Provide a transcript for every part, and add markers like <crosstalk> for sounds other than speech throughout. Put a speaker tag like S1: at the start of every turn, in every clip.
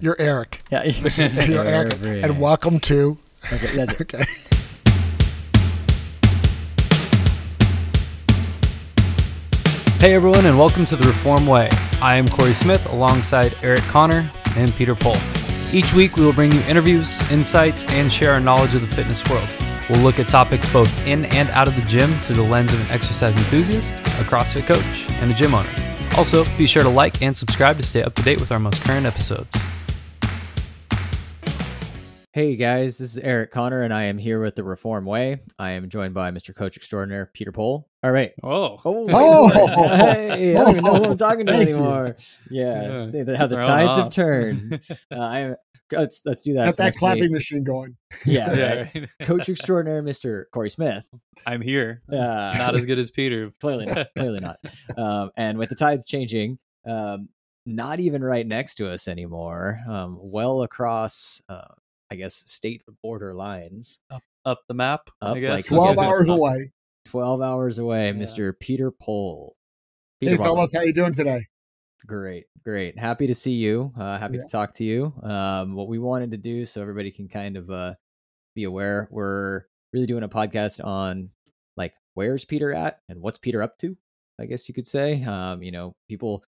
S1: You're Eric.
S2: Yeah, <laughs>
S1: You're Eric. And welcome to.
S2: Okay, that's it.
S1: Okay.
S3: Hey everyone, and welcome to the Reform Way. I am Corey Smith alongside Eric Connor and Peter Pohl. Each week we will bring you interviews, insights, and share our knowledge of the fitness world. We'll look at topics both in and out of the gym through the lens of an exercise enthusiast, a CrossFit coach, and a gym owner. Also, be sure to like and subscribe to stay up to date with our most current episodes.
S2: Hey guys, this is Eric Connor, and I am here with the Reform Way. I am joined by Mr. Coach Extraordinaire Peter Pohl. All right.
S3: Oh,
S2: Oh, <laughs>
S1: Oh.
S2: hey, I don't even know who I'm <laughs> talking to
S1: Thank you.
S2: anymore. Yeah,
S3: Yeah.
S2: they- they- how the
S3: Thrown
S2: tides have turned. <laughs> Uh, I let's let's do that.
S1: Got that clapping
S2: week.
S1: machine going.
S2: Yeah,
S3: yeah,
S2: right.
S3: right.
S2: Coach Extraordinaire, Mr. Corey Smith.
S3: I'm here.
S2: Uh,
S3: Not as good as Peter.
S2: clearly not clearly not um, and with the tides changing um, not even right next to us anymore um, well across uh, i guess state border lines
S3: Up the map,
S2: Up
S3: I guess.
S2: like-
S1: 12
S2: Okay.
S1: hours away.
S2: 12 hours away
S3: Yeah.
S2: mr peter Pohl.
S1: Hey,
S2: Peter, welcome.
S1: fellas, how you doing today?
S2: great great happy to see you uh, happy
S1: Yeah.
S2: to talk to you um, what we wanted to do so everybody can kind of uh, be aware we're really doing a podcast on like where's peter at and what's peter up to i guess you could say um, you know people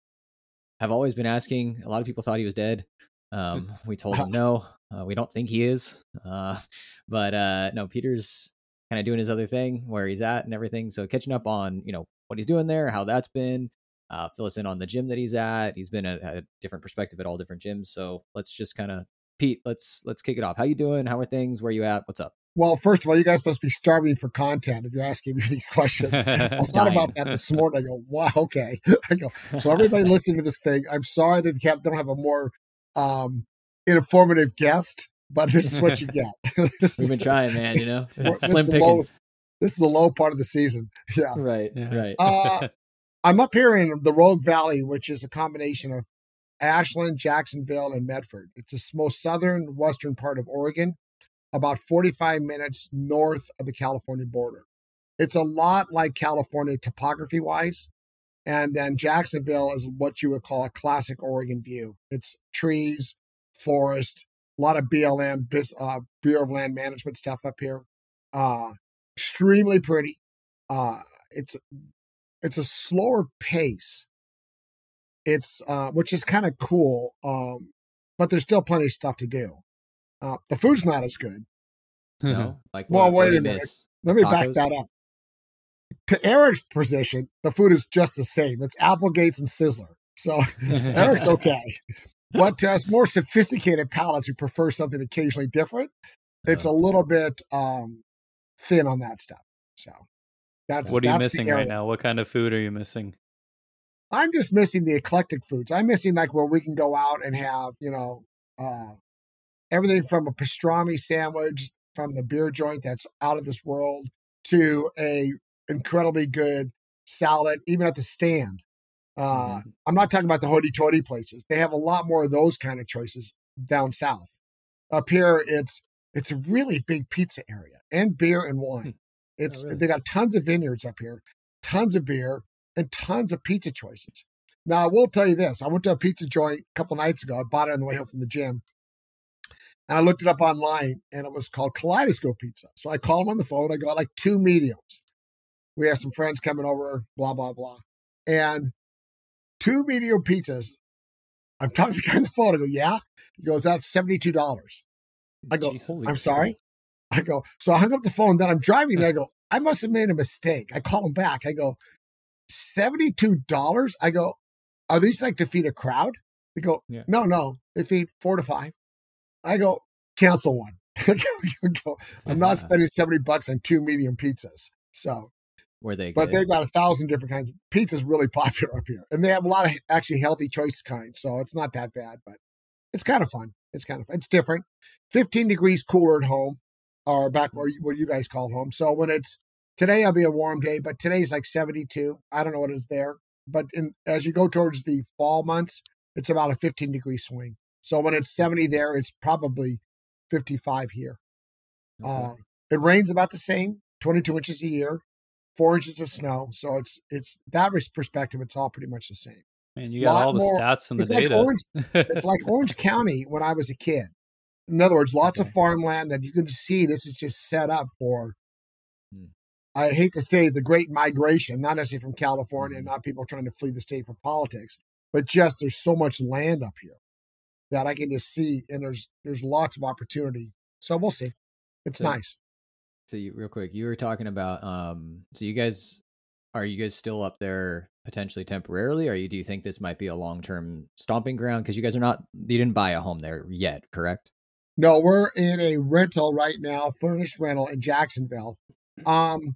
S2: have always been asking a lot of people thought he was dead um, <laughs> we told him no uh, we don't think he is uh, <laughs> but uh, no peter's kind of doing his other thing where he's at and everything so catching up on you know what he's doing there how that's been uh, fill us in on the gym that he's at he's been at, a different perspective at all different gyms so let's just kind of pete let's let's kick it off how you doing how are things where you at what's up
S1: Well, first of all, you guys must be starving for content if you're asking me <laughs> these questions. I thought about that this morning. I go, wow, okay. I go, so everybody listening to this thing, I'm sorry that they don't have a more um, informative guest, but this is what you <laughs> get. <laughs>
S2: we've been trying man you know <laughs>
S1: This is
S2: slim
S1: the low- this is the low part of the season. Yeah.
S2: right right
S1: Uh, I'm up here in the Rogue Valley, which is a combination of Ashland, Jacksonville, and Medford. It's the most southern western part of Oregon, about 45 minutes north of the California border. It's a lot like California topography wise. And then Jacksonville is what you would call a classic Oregon view. It's trees, forest, a lot of BLM, uh, Bureau of Land Management stuff up here. Uh, extremely pretty. Uh, it's it's a slower pace. It's uh, which is kind of cool, um, but there's still plenty of stuff to do. Uh, the food's not as good. <laughs>
S2: no like
S1: Well,
S2: what, what
S1: wait
S2: do
S1: a minute.
S2: miss?
S1: Let me back that up. To Eric's position, the food is just the same. It's Applegates and Sizzler. So <laughs> Eric's okay. But to us more sophisticated palates who prefer something occasionally different, it's a little bit um, thin on that stuff. So that's
S3: what are you missing right now? What kind of food are you missing?
S1: I'm just missing the eclectic foods. I'm missing like where we can go out and have, you know, uh, everything from a pastrami sandwich from the beer joint that's out of this world to a incredibly good salad, even at the stand. Uh,
S2: Mhm.
S1: I'm not talking about the hoity toity places. They have a lot more of those kind of choices down south. Up here, it's it's a really big pizza area and beer and wine. It's
S2: really?
S1: they got tons of vineyards up here, tons of beer, and tons of pizza choices. Now, I will tell you this: I went to a pizza joint a couple nights ago. I bought it on the way home from the gym, and I looked it up online, and it was called Kaleidoscope Pizza. So I called them on the phone. I got like two mediums. We have some friends coming over, blah blah blah, and two medium pizzas. I'm talking to the guy on the phone. I go, yeah. He goes, that's seventy two dollars. I go,
S2: Jeez,
S1: I'm sorry. I go, so I hung up the phone. Then I'm driving. I <laughs> go, I must have made a mistake. I call him back. I go, $72? I go, are these like to feed a crowd? They go,
S2: Yeah.
S1: no, no, they feed four to five. I go, cancel one. <laughs> I go, I'm not <laughs> spending 70 bucks on two medium pizzas. So,
S2: where they go.
S1: but
S2: good?
S1: they've got a thousand different kinds. Pizza's really <laughs> popular up here. And they have a lot of actually healthy choice kinds. So it's not that bad, but it's kind of fun. It's kind of fun. It's different. 15 degrees cooler at home or back where you, what you guys call home. So when it's today, it'll be a warm day, but today's like 72. I don't know what is there. But in, as you go towards the fall months, it's about a 15 degree swing. So when it's 70 there, it's probably 55 here.
S2: Okay.
S1: Uh, it rains about the same, 22 inches a year, four inches of snow. So it's it's that perspective, it's all pretty much the same.
S3: Man, you got all the
S1: more-
S3: stats and the
S1: it's like
S3: data.
S1: Orange- It's like Orange <laughs> County when I was a kid. In other words, lots of farmland that you can see this is just set up for.
S2: Hmm.
S1: I hate to say the great migration, not necessarily from California,
S2: Mhm.
S1: not people trying to flee the state for politics, but just there's so much land up here that I can just see, and there's there's lots of opportunity. So we'll see. It's
S2: So-
S1: nice.
S2: So you real quick, you were talking about um so you guys are you guys still up there potentially temporarily or you do you think this might be a long-term stomping ground because you guys are not you didn't buy a home there yet, correct?
S1: No, we're in a rental right now, furnished rental in Jacksonville. Um,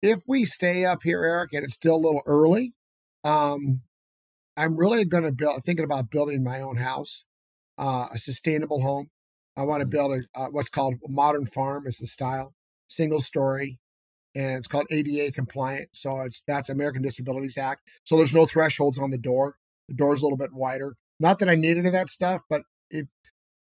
S1: if we stay up here, Eric, and it's still a little early, um, I'm really going to build, thinking about building my own house, uh, a sustainable home. I want to
S2: Mhm.
S1: build a uh, what's called a modern farm is the style, single story, and it's called ADA compliant. So it's that's American Disabilities Act. So there's no thresholds on the door. The door's a little bit wider. Not that I need any of that stuff, but if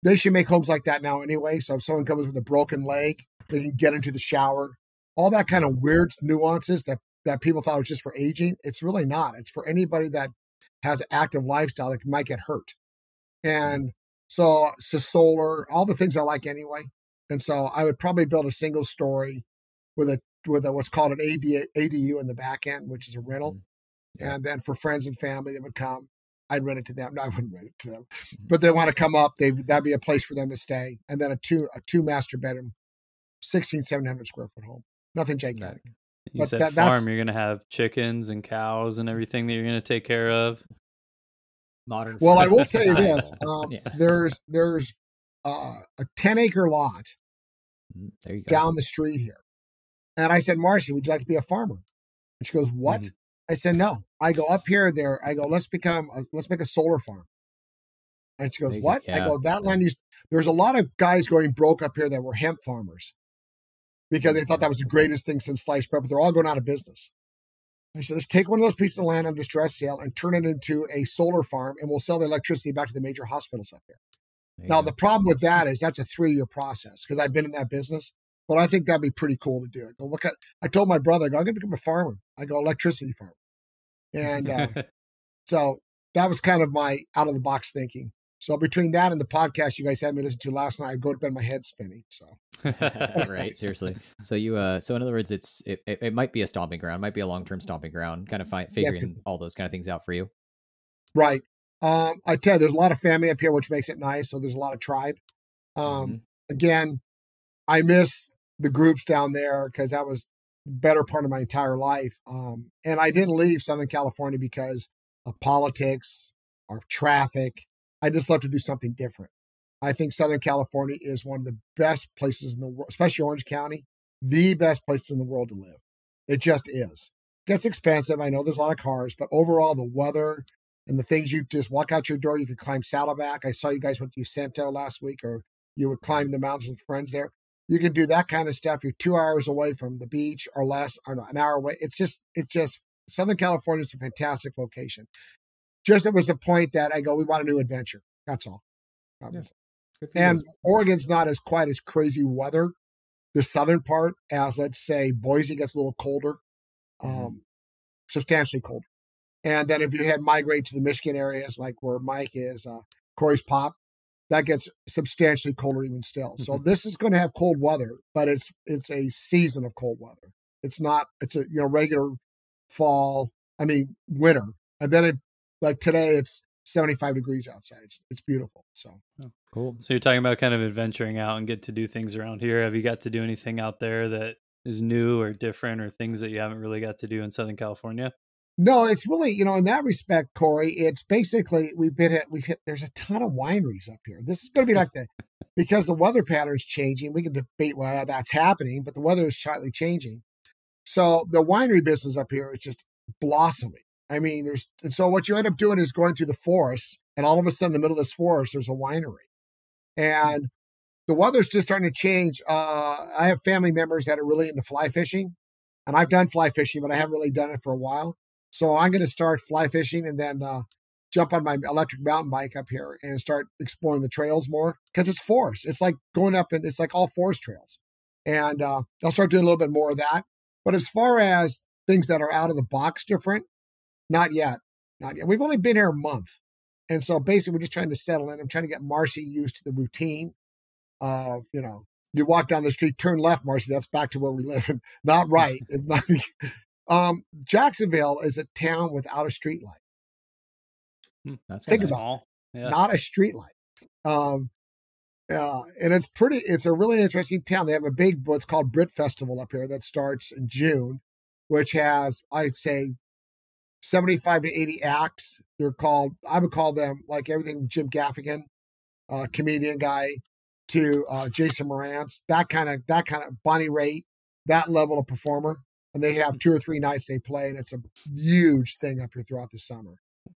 S1: they should make homes like that now anyway. So if someone comes with a broken leg, they can get into the shower. All that kind of weird nuances that that people thought was just for aging. It's really not. It's for anybody that has an active lifestyle that might get hurt. And so, so solar, all the things I like anyway. And so I would probably build a single story with a with a, what's called an AD, ADU in the back end, which is a rental.
S2: Mhm. Yeah.
S1: And then for friends and family that would come, I'd rent it to them. No, I wouldn't rent it to them,
S2: Mhm.
S1: but they want to come up. They that'd be a place for them to stay. And then a two a two master bedroom, 16, 700 square foot home. Nothing gigantic.
S3: You
S1: But
S3: said
S1: that-
S3: farm, you're gonna have chickens and cows and everything that you're gonna take care of.
S2: Modern
S1: Well, I will tell <laughs> you this: um,
S2: Yeah.
S1: there's there's uh, a ten acre lot
S2: There you go.
S1: down the street here, and I said, Marcy, would you like to be a farmer? And she goes, What?
S3: Mhm.
S1: I said, No. I go up here. There, I go. Let's become. A, let's make a solar farm. And she goes,
S2: There you go.
S1: What? I go. That land used. There's a lot of guys going broke up here that were hemp farmers because they thought that was the greatest thing since sliced bread, but they're all going out of business. I said, let's take one of those pieces of land on distress sale and turn it into a solar farm, and we'll sell the electricity back to the major hospitals up.
S2: There you
S1: Now, the problem with that is that's a three year process because I've been in that business, but I think that'd be pretty cool to do it. Go look at, I told my brother, I go, I'm going to become a farmer. I go, electricity farmer. And uh, <laughs> so that was kind of my out of the box thinking. So between that and the podcast you guys had me listen to last night, I go to bed, my head spinning. So <laughs>
S2: right
S1: nice. <laughs>
S2: seriously so you uh so in other words it's it, it, it might be a stomping ground might be a long-term stomping ground kind of fi- figuring all those kind of things out for you
S1: right. Um, I tell you, there's a lot of family up here, which makes it nice. So there's a lot of tribe. Um,
S2: Mhm.
S1: again, I miss the groups down there because that was the better part of my entire life. Um, and I didn't leave Southern California because of politics or traffic. I just love to do something different. I think Southern California is one of the best places in the world, especially Orange County, the best place in the world to live. It just is. gets expensive. I know there's a lot of cars, but overall, the weather and the things you just walk out your door, you could climb Saddleback. I saw you guys went to Yosemite last week, or you would climb the mountains with friends there. You can do that kind of stuff. You're two hours away from the beach or less, or an hour away. It's just, it's just, Southern California is a fantastic location. Just it was a point that I go, we want a new adventure. That's all.
S2: Yeah.
S1: was it.
S2: Good for you
S1: And. Oregon's not as quite as crazy weather, the southern part, as let's say Boise gets a little colder, um,
S2: Mhm.
S1: substantially colder. And then if you had migrate to the Michigan areas, like where Mike is, uh, Corey's Pop, that gets substantially colder even still. So this is going to have cold weather, but it's it's a season of cold weather. It's not it's a you know regular fall. I mean winter, and then it like today it's 75 degrees outside. It's it's beautiful. So oh,
S2: cool
S3: So you're talking about kind of adventuring out and get to do things around here. Have you got to do anything out there that is new or different or things that you haven't really got to do in Southern California?
S1: No, it's really, you know, in that respect, Corey, it's basically we've been hit, we've hit, there's a ton of wineries up here. This is going to be like the, <laughs> because the weather pattern's changing. We can debate why that's happening, but the weather is slightly changing. So the winery business up here is just blossoming. I mean, there's, and so what you end up doing is going through the forest, and all of a sudden, in the middle of this forest, there's a winery. And the weather's just starting to change. Uh, I have family members that are really into fly fishing, and I've done fly fishing, but I haven't really done it for a while. So I'm going to start fly fishing and then uh, jump on my electric mountain bike up here and start exploring the trails more because it's forest. It's like going up and it's like all forest trails. And uh, I'll start doing a little bit more of that. But as far as things that are out of the box different, not yet. Not yet. We've only been here a month. And so basically, we're just trying to settle in. I'm trying to get Marcy used to the routine of, you know, you walk down the street, turn left, Marcy. That's back to where we live, and <laughs> not right. <laughs> not, <laughs> um, Jacksonville is a town without a street light.
S2: Hmm, that's
S1: Think
S2: nice.
S1: about
S3: Small. Yeah.
S1: not a street light. Um, uh, and it's pretty. It's a really interesting town. They have a big what's called Britt Festival up here that starts in June, which has I'd say seventy-five to eighty acts. They're called. I would call them like everything Jim Gaffigan, uh, comedian guy, to uh, Jason Mraz. That kind of that kind of Bonnie Raitt, that level of performer. And they have two or three nights they play, and it's a huge thing up here throughout the summer.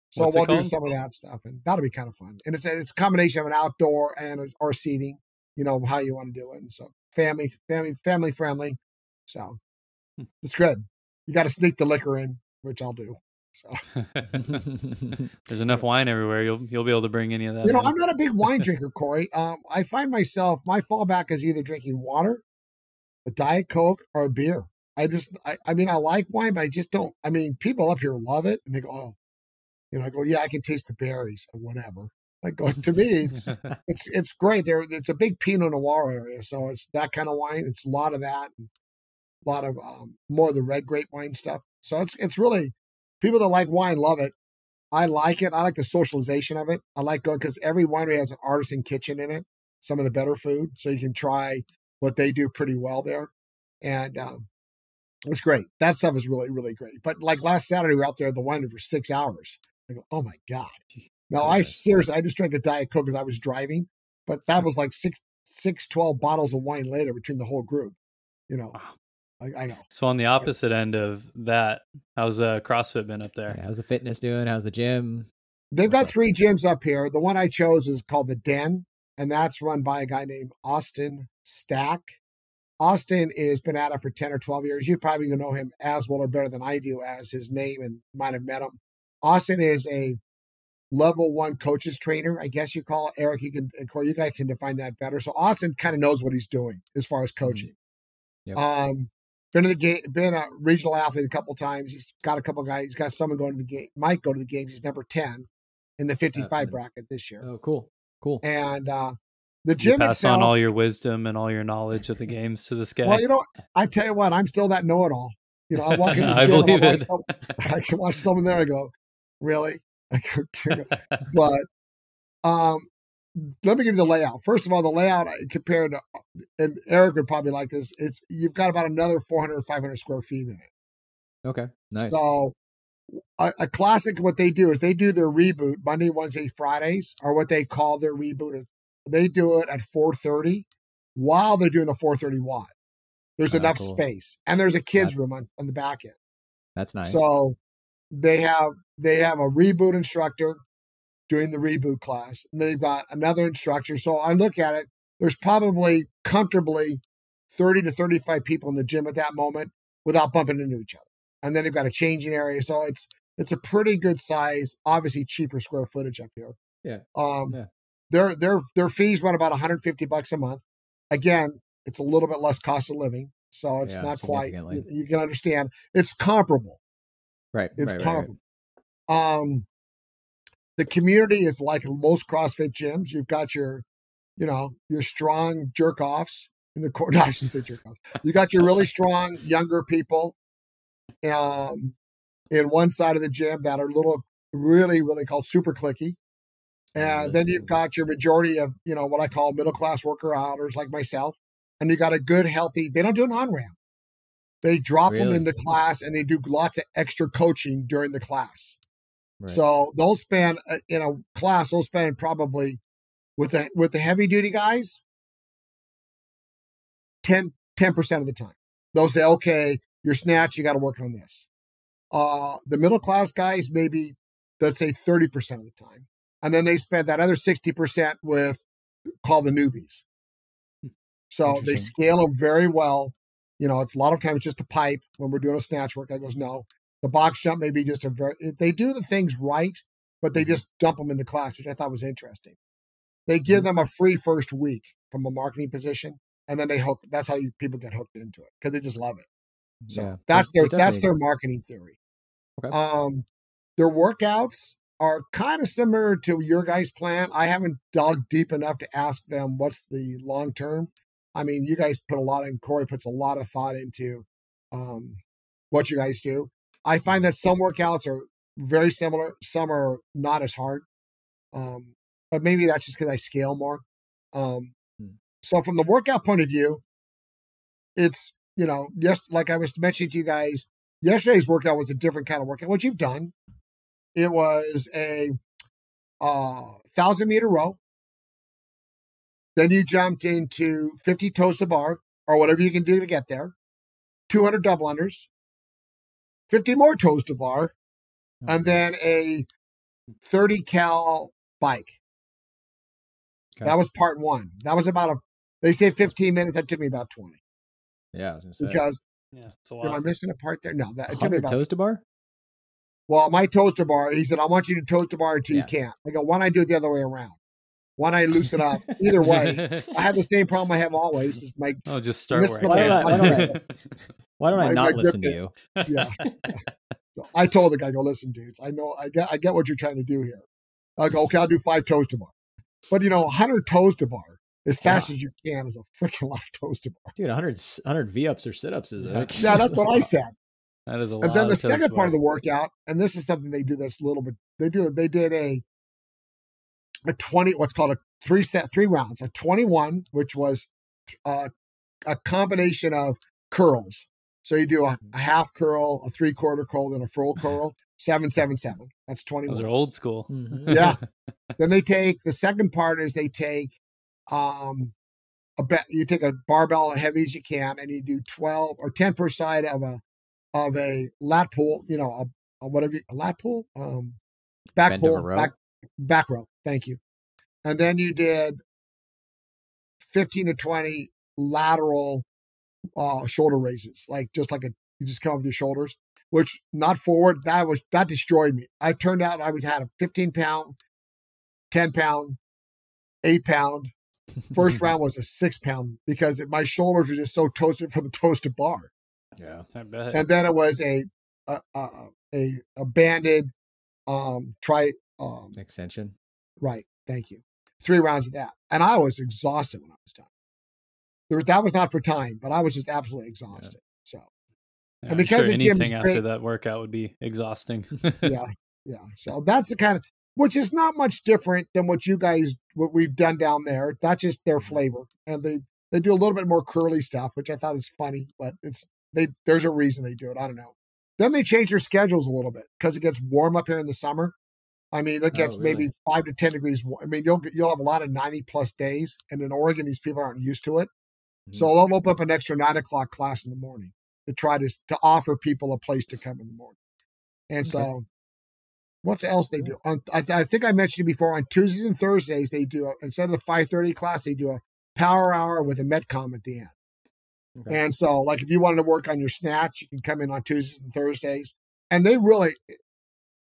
S1: So
S3: What's
S1: we'll do some of that stuff, and that'll be kind of fun. And it's a, it's a combination of an outdoor and a, or seating, you know how you want to do it. And so family, family, family friendly. So
S3: Hmm.
S1: it's good. You got to sneak the liquor in, which I'll do. So <laughs>
S3: There's enough wine everywhere. You'll you'll be able to bring any of that.
S1: you know,
S3: in.
S1: I'm not a big wine drinker, Corey. Um, I find myself my fallback is either drinking water, a diet coke, or a beer. I just, I, I mean, I like wine, but I just don't. I mean, people up here love it, and they go, "Oh, you know," I go, "Yeah, I can taste the berries or whatever." Like, go to me, it's <laughs> it's it's great. There, it's a big Pinot Noir area, so it's that kind of wine. It's a lot of that, and a lot of um, more of the red grape wine stuff. So it's it's really people that like wine love it. I like it. I like the socialization of it. I like going because every winery has an artisan kitchen in it. Some of the better food, so you can try what they do pretty well there, and um, it's great. That stuff is really really great. But like last Saturday, we were out there at the winery for six hours. I go, oh my god. No, I seriously, I just drank a diet coke because I was driving, but that was like six, six, twelve bottles of wine later between the whole group. You know,
S3: Wow.
S1: I, I know.
S3: So on the opposite end of that, how's uh, CrossFit been up there?
S2: Yeah, how's the fitness doing? How's the gym?
S1: They've got three gyms up here. The one I chose is called the Den, and that's run by a guy named Austin Stack. Austin has been at it for 10 or 12 years. You probably know him as well or better than I do as his name and might have met him. Austin is a level one coaches trainer, I guess you call it. Eric, you can, and Corey, you guys can define that better. So Austin kind of knows what he's doing as far as coaching.
S2: Yep.
S1: Um, been to the game, been a regional athlete a couple times. He's got a couple guys. He's got someone going to the game. Might go to the games. He's number ten in the fifty-five
S2: good.
S1: bracket this year.
S2: Oh, cool, cool.
S1: And uh, the
S3: You
S1: gym
S3: pass
S1: itself.
S3: on all your wisdom and all your knowledge of the games to this guy.
S1: well, you know, I tell you what, I'm still that know-it-all. You know, I walk in <laughs> the gym. and
S3: believe it.
S1: some- I can watch someone there. I go, really? <laughs> I <laughs> but um, let me give you the layout. First of all, the layout I- compared to, and Eric would probably like this. It's you've got about another 400 or 500 square feet in it.
S2: Okay, nice.
S1: So, a, a classic, what they do is they do their reboot Monday, Wednesday, Fridays, are what they call their reboot. They do it at 4:30 while they're doing a 4:30 WOD. There's
S2: Ah,
S1: enough
S2: cool.
S1: space, and there's a kids room on, on the back end.
S2: That's nice.
S1: So they have they have a reboot instructor doing the reboot class, and they've got another instructor. So I look at it. There's probably comfortably 30 to 35 people in the gym at that moment without bumping into each other. And then they've got a changing area. So it's it's a pretty good size, obviously cheaper square footage up here.
S2: Yeah.
S1: Um
S2: Yeah.
S1: their their their fees run about 150 bucks a month. Again, it's a little bit less cost of living. So it's
S2: Yeah,
S1: not quite you, you can understand. It's comparable.
S2: right,
S1: It's
S2: right, right, right.
S1: comparable. Um the community is like most CrossFit gyms. You've got your, you know, your strong jerk offs in the court. <laughs> No, I shouldn't say jerk offs. You got your really strong younger people um in one side of the gym that are little really, really called super clicky. And then you've got your majority of, you know, what I call middle class worker outers like myself. And you got a good, healthy, they don't do an on ramp. They drop them
S2: Really?
S1: into class and they do lots of extra coaching during the class.
S2: Right.
S1: So they'll spend uh, in a class, they'll spend probably with the with the heavy duty guys 10 percent of the time. They'll say, okay, your snatch, you got to work on this. Uh, the middle class guys maybe let's say 30% of the time. And then they spend that other 60% with call the newbies. So they scale them very well. You know, it's a lot of times just a pipe when we're doing a snatch work. I goes, no, the box jump may be just a very, they do the things right, but they just dump them into class, which I thought was interesting. They give them a free first week from a marketing position, and then they hook. That's how you, people get hooked into it because they just love it. So
S2: Yeah,
S1: that's their that's their marketing theory.
S2: Okay.
S1: Um, their workouts are kind of similar to your guys' plan. I haven't dug deep enough to ask them what's the long term. I mean, you guys put a lot in. Corey puts a lot of thought into um, what you guys do. I find that some workouts are very similar, some are not as hard. Um, but maybe that's just because I scale more. Um,
S2: Hmm.
S1: so from the workout point of view, it's you know, yes, like I was mentioning to you guys, yesterday's workout was a different kind of workout. What you've done, it was a uh, thousand meter row. Then you jumped into 50 toes to bar or whatever you can do to get there, 200 double unders, 50 more toes to bar, oh, and then a 30 cal bike.
S2: Okay.
S1: That was part one. That was about a, they say 15 minutes. That took me about 20
S2: yeah, I was
S1: because
S3: Yeah, it's a
S1: am I missing a part there? No, that it took me about
S2: toes to bar?
S1: Well, my toaster bar, he said, I want you to toast a bar until
S2: Yeah.
S1: you can't. I go, why don't I do it the other way around? Why don't I loosen up? Either way, <laughs> I have the same problem I have always. Is my
S3: I'll just start
S1: Miss-
S3: where
S2: I-
S3: I <laughs> <laughs>
S2: why don't don't I not listen to you?
S1: yeah. <laughs> so I told the guy, go, listen, dudes, I know I get I get what you're trying to do here. I go, okay, I'll do five toaster bar. But you know, hundred toes to bar as fast as you can is a freaking <laughs> lot of toaster bar.
S2: Dude, 100, 100 V ups or sit ups is
S3: Yeah. <laughs>
S1: Yeah, that's what I said.
S3: That is a lot.
S1: And then the second part of the workout, and this is something they do that's a little bit they do they did a a 20 what's called a three set three rounds, a 21, which was uh, a combination of curls. So you do a, a half curl, a three quarter curl, then a full curl, seven, <laughs> seven, seven. That's twenty.
S3: Those
S1: 21.
S3: are old school.
S2: Mhm.
S1: Yeah. <laughs> then they take the second part is they take um a bet you take a barbell as heavy as you can and you do 12 or 10 per side of a of a lat pull you know a, a whatever a lat pull um back
S2: Bend
S1: pull
S2: row?
S1: back back row thank you and then you did 15 to 20 lateral uh shoulder raises like just like a you just come up with your shoulders which not forward that was that destroyed me i turned out i was had a 15 pound 10 pound 8 pound first <laughs> round was a 6 pound because it, my shoulders were just so toasted from the <laughs> toasted bar
S2: Yeah.
S3: I bet.
S1: and then it was a a a, a, a banded um try um
S2: Extension.
S1: right thank you three rounds of that and i was exhausted when i was done there was, that was not for time but i was just absolutely exhausted so.
S3: Yeah,
S1: and because
S3: sure
S1: the gym
S3: after
S1: great-
S3: that workout would be exhausting.
S1: yeah <laughs> yeah so that's the kind of which is not much different than what you guys what we've done down there. That's just their flavor and they they do a little bit more curly stuff which i thought is funny but it's they there's a reason they do it i don't know. Then they change their schedules a little bit because it gets warm up here in the summer. I mean it oh, gets
S2: Oh, really?
S1: maybe five to ten degrees i mean you'll you'll have a lot of 90 plus days and in oregon these people aren't used to it so
S2: Mm-hmm.
S1: they'll open up an extra nine o'clock class in the morning to try to to offer people a place to come in the morning. And so, what else they do? On, I, I think I mentioned it before. On Tuesdays and Thursdays, they do a, instead of the five thirty class, they do a power hour with a metcon at the end.
S2: Okay.
S1: And so, like if you wanted to work on your snatch, you can come in on Tuesdays and Thursdays. And they really,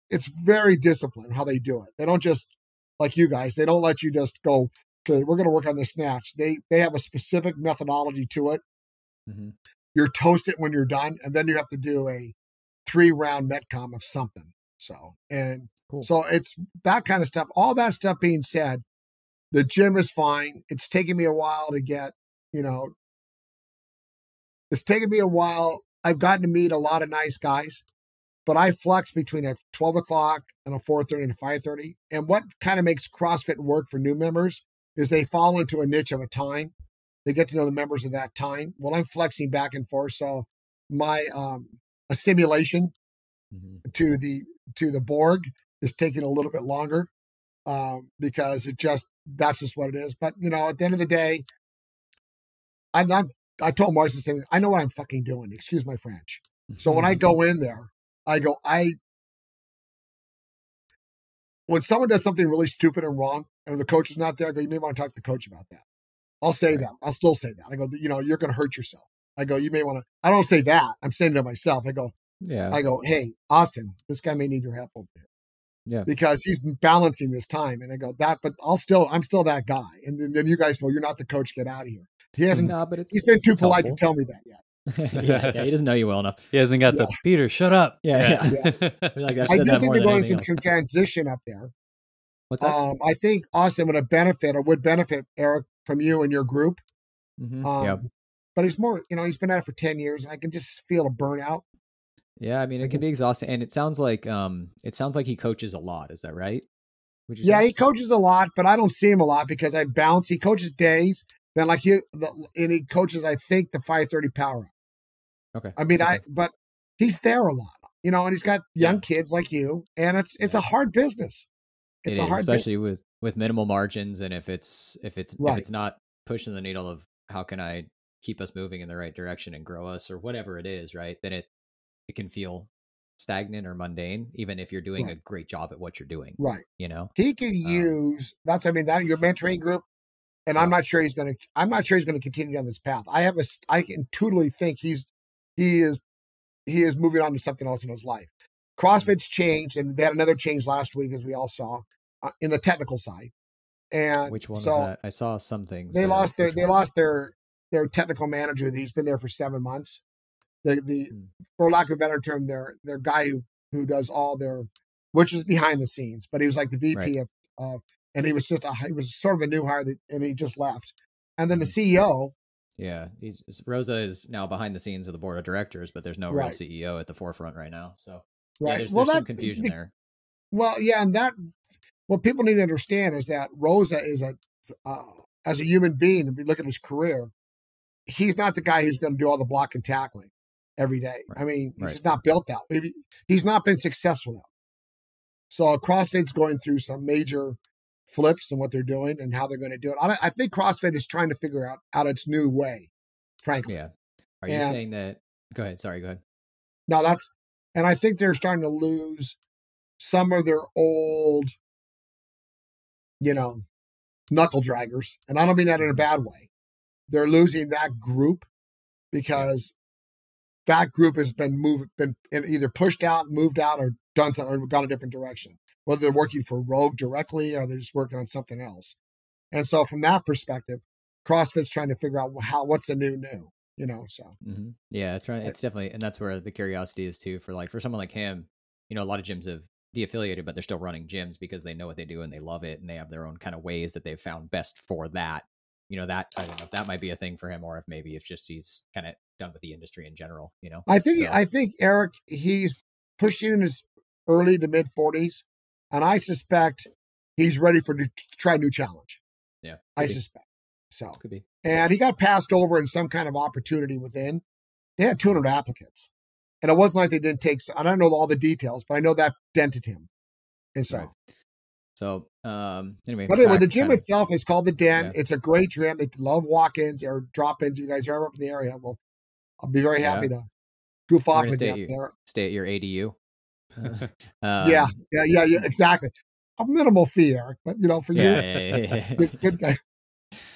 S1: it's very disciplined how they do it. They don't just like you guys. They don't let you just go. Okay, we're going to work on the snatch. They they have a specific methodology to it
S2: Mhm.
S1: you're toast it when you're done, and then you have to do a three round metcon of something. So and
S2: Cool.
S1: so it's that kind of stuff. All that stuff being said, the gym is fine. It's taken me a while to get, you know, it's taken me a while. I've gotten to meet a lot of nice guys, but I flex between a 12 o'clock and a 4:30 and a 5:30. And what kind of makes CrossFit work for new members is they fall into a niche of a time. They get to know the members of that time. Well, I'm flexing back and forth, so my um, assimilation
S2: Mhm.
S1: to the to the Borg is taking a little bit longer um, because it just that's just what it is. But you know, at the end of the day, I'm not. I told Marcy the same. I know what I'm fucking doing. Excuse my French. So when I <laughs> go in there, I go, I when someone does something really stupid and wrong, and the coach is not there, I go, you may want to talk to the coach about that. I'll say
S2: Right.
S1: that. I'll still say that. I go, you know, you're going to hurt yourself. I go, you may want to. I don't say that. I'm saying it to myself. I go,
S2: Yeah.
S1: I go, hey, Austin, this guy may need your help over here.
S2: Yeah.
S1: Because he's balancing this time. And I go, that, but I'll still, I'm still that guy. And then, then you guys know you're not the coach, get out of here. He hasn't,
S2: no, but it's
S1: he's been too
S2: it's
S1: polite
S2: helpful.
S1: to tell me that yet. <laughs>
S2: yeah, yeah, he doesn't know you well enough.
S3: He hasn't got the Peter. Shut up.
S2: Yeah,
S3: yeah. <laughs>
S2: Like I've
S1: I do think
S2: more
S1: they're going
S2: anything
S1: some <laughs> transition up there.
S2: What's that?
S1: Um, I think Austin would have benefit or would benefit Eric from you and your group.
S2: Mhm.
S1: Um,
S2: yeah,
S1: But he's more, you know, he's been at it for 10 years. And I can just feel a burnout.
S2: yeah. I mean, it can be exhausting, and it sounds like um, it sounds like he coaches a lot. Is that right?
S1: Yeah,
S2: say?
S1: he coaches a lot, but I don't see him a lot because I bounce. He coaches days. Then, like he, and he coaches, I think, the 530 power.
S2: Okay.
S1: I mean, I, but he's there a lot, you know, and he's got young
S2: Yeah.
S1: kids like you. And it's, it's
S2: Yeah.
S1: a hard business.
S2: It
S1: It's a
S2: is,
S1: hard business.
S2: especially with with minimal margins, and if it's if it's
S1: Right.
S2: if it's not pushing the needle of how can I keep us moving in the right direction and grow us or whatever it is, right? Then it it can feel stagnant or mundane, even if you're doing
S1: Right.
S2: a great job at what you're doing.
S1: Right.
S2: You know.
S1: he can
S2: Um,
S1: use that's i mean that your mentoring group and i'm not sure he's going to i'm not sure he's to continue down this path i have a I can totally think he's he is he is moving on to something else in his life crossfit's changed and they had another change last week as we all saw uh, in the technical side and
S2: Which one
S1: so
S2: that? I saw some things.
S1: they lost their they
S2: one?
S1: lost their their technical manager he's been there for seven months the the
S2: Hmm.
S1: for lack of a better term their their guy who who does all their which is behind the scenes but he was like the vp
S2: Right.
S1: of uh and he was just a he was sort of a new hire that, and he just left and then the
S2: Mhm.
S1: ceo
S2: Yeah, he's Roza is now behind the scenes with the board of directors, but there's no real CEO at the forefront right now. So yeah,
S1: right
S2: there's,
S1: well
S2: there's some confusion
S1: be-
S2: there.
S1: well yeah and that what people need to understand is that roza is a uh, as a human being if you look at his career he's not the guy who's going to do all the block and tackling every day. I mean, he's
S2: Right.
S1: not built that. way. He's not been successful now. So CrossFit's going through some major flips and what they're doing and how they're going to do it. I, I think CrossFit is trying to figure out out its new way, frankly.
S2: Yeah. Are you
S1: And-
S2: saying that? Go ahead. Sorry. Go ahead.
S1: Now that's, and I think they're starting to lose some of their old, you know, knuckle draggers. And I don't mean that in a mm-hmm. bad way. They're losing that group because that group has been moved, been either pushed out, moved out, or done something, or gone a different direction. Whether they're working for Rogue directly or they're just working on something else. And so, from that perspective, CrossFit's trying to figure out how what's the new new, you know. So
S2: hmm Yeah, it's trying. It's definitely, and that's where the curiosity is too. For like, for someone like him, you know, a lot of gyms have de-affiliated, but they're still running gyms because they know what they do and they love it, and they have their own kind of ways that they've found best for that. You know, that I don't know if that might be a thing for him, or if maybe it's just he's kind of done with the industry in general. You know,
S1: I think
S2: So-
S1: I think Eric he's pushing in his early to mid forties, and I suspect he's ready for to try a new challenge.
S2: yeah,
S1: I
S2: be.
S1: suspect so.
S2: could be.
S1: And he got passed over in some kind of opportunity within. They had 200 applicants, and it wasn't like they didn't take. I don't know all the details, but I know that dented him. And so,
S2: So, um, anyway,
S1: but anyway, the gym
S2: kind of-
S1: itself is called the Den.
S2: Yeah.
S1: It's a great gym. They love walk-ins or drop-ins. If you guys are ever up in the area, well, I'll be very
S2: Yeah.
S1: happy to goof
S2: We're
S1: off with
S2: stay
S1: you
S2: at your-
S1: there.
S2: stay at your ADU.
S1: yeah, <laughs> <laughs>
S2: Um,
S1: yeah, yeah, yeah, <laughs> exactly. A minimal fee, Eric, but you know, for
S2: yeah,
S1: you,
S2: yeah, yeah, yeah, yeah.
S1: good, good guy.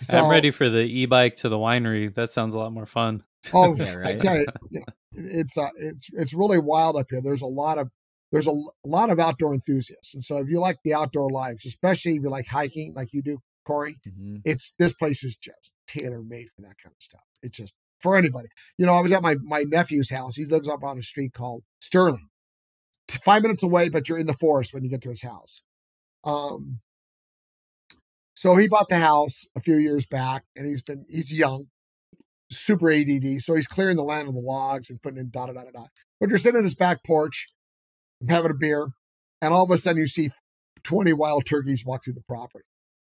S1: So,
S3: I'm ready for the e-bike to the winery. That sounds a lot more fun.
S1: Oh,
S2: Yeah,
S1: I
S2: right.
S1: tell you, <laughs> you know, it's uh, it's it's really wild up here. There's a lot of there's a, l- a lot of outdoor enthusiasts, and so if you like the outdoor lives, especially if you like hiking, like you do, Corey,
S2: Mhm.
S1: it's this place is just tailor made for that kind of stuff. It's just for anybody. You know, I was at my my nephew's house. He lives up on a street called Sterling, five minutes away, but you're in the forest when you get to his house. Um, so he bought the house a few years back, and he's been he's young, super ADD. So he's clearing the land of the logs and putting in da da da da da. But you're sitting in his back porch, having a beer, and all of a sudden you see twenty wild turkeys walk through the property.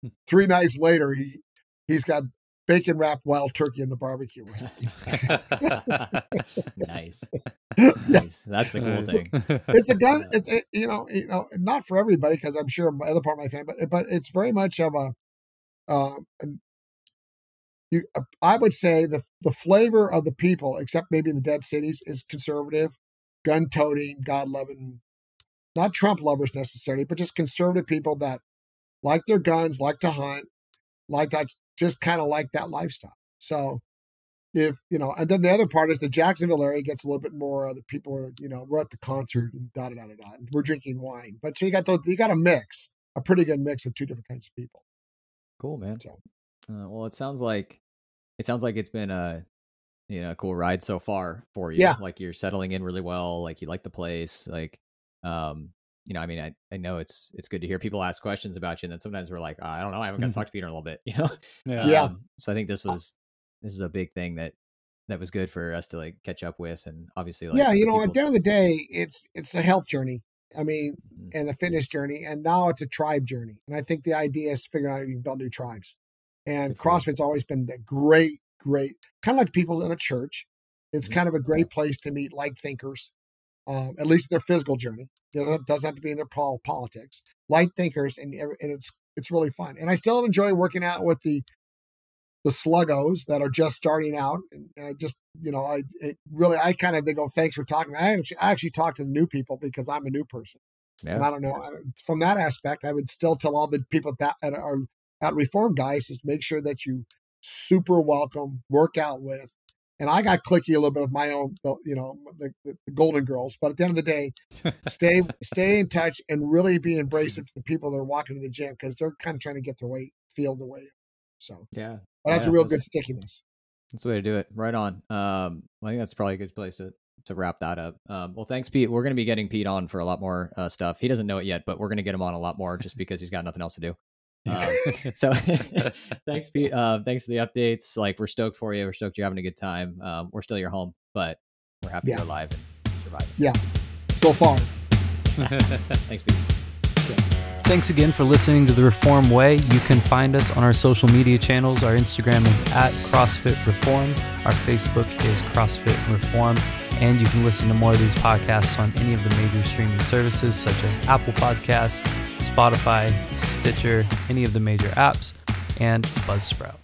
S2: Hmm.
S1: Three nights later, he he's got bacon wrapped wild turkey in the barbecue. <laughs>
S2: nice, <laughs>
S1: Yeah.
S2: nice. That's the cool thing.
S1: it's a gun. <laughs> It's a, you know you know not for everybody because I'm sure my other part of my family, but but it's very much of a. Um, an- you, uh, I would say the the flavor of the people, except maybe in the dead cities, is conservative, gun toting, God loving, not Trump lovers necessarily, but just conservative people that like their guns, like to hunt, like that, just kind of like that lifestyle. So if you know, and then the other part is the Jacksonville area gets a little bit more of the people, are, you know, we're at the concert and da da da da da, and we're drinking wine. But so you got the, you got a mix, a pretty good mix of two different kinds of people.
S2: Cool, man.
S1: So
S2: Uh, well, it sounds like it sounds like it's been a you know, a cool ride so far for you.
S1: Yeah.
S2: Like you're settling in really well. Like you like the place. Like, um, you know, I mean, I, I know it's it's good to hear people ask questions about you, and then sometimes we're like, oh, I don't know, I haven't got to talk to Peter in a little bit, <laughs> you know.
S3: Yeah.
S1: Yeah.
S2: Um, so I think this was this is a big thing that that was good for us to like catch up with, and obviously, like,
S1: yeah, you
S2: for
S1: know, at the end of the day, it's it's a health journey. I mean,
S2: Mhm.
S1: and a fitness journey, and now it's a tribe journey. And I think the idea is to figure out how you can build new tribes. And
S2: Good for you.
S1: CrossFit's always been a great, great, kind of like people in a church. It's
S2: Mhm.
S1: kind of a great place to meet like thinkers, um, at least their physical journey. It doesn't have to be in their pol- politics. Light thinkers, and and it's it's really fun. And I still enjoy working out with the the sluggos that are just starting out. And, and I just, you know, I it really, I kind of they go, thanks for talking. I actually, I actually talk to the new people because I'm a new person. And I don't know I from that aspect, I would still tell all the people that at are at Reform guys is make sure that you super welcome, work out with. And I got clicky a little bit with my own, you know, the, the, the Golden Girls. But at the end of the day, <laughs> stay stay in touch and really be embracing to the people that are walking to the gym because they're kind of trying to get their weight feel the way. So
S2: yeah.
S1: but that's
S2: Yeah,
S1: a real
S2: that's-
S1: good stickiness.
S2: That's the way to do it. Right on. Um, I think that's probably a good place to to wrap that up. Um, well, thanks, Pete. We're going to be getting Pete on for a lot more uh, stuff. He doesn't know it yet, but we're going to get him on a lot more just because he's got nothing else to do. Um, <laughs> <laughs> so <laughs> thanks, Pete. Uh, thanks for the updates. Like, we're stoked for you. We're stoked you're having a good time. Um, we're still your home, but we're happy
S1: Yeah.
S2: you're alive and surviving.
S1: Yeah, so far.
S2: Thanks, Pete.
S3: Thanks again for listening to The Reform Way. You can find us on our social media channels. Our Instagram is at CrossFit Reform. Our Facebook is CrossFit Reform. And you can listen to more of these podcasts on any of the major streaming services such as Apple Podcasts, Spotify, Stitcher, any of the major apps, and Buzzsprout.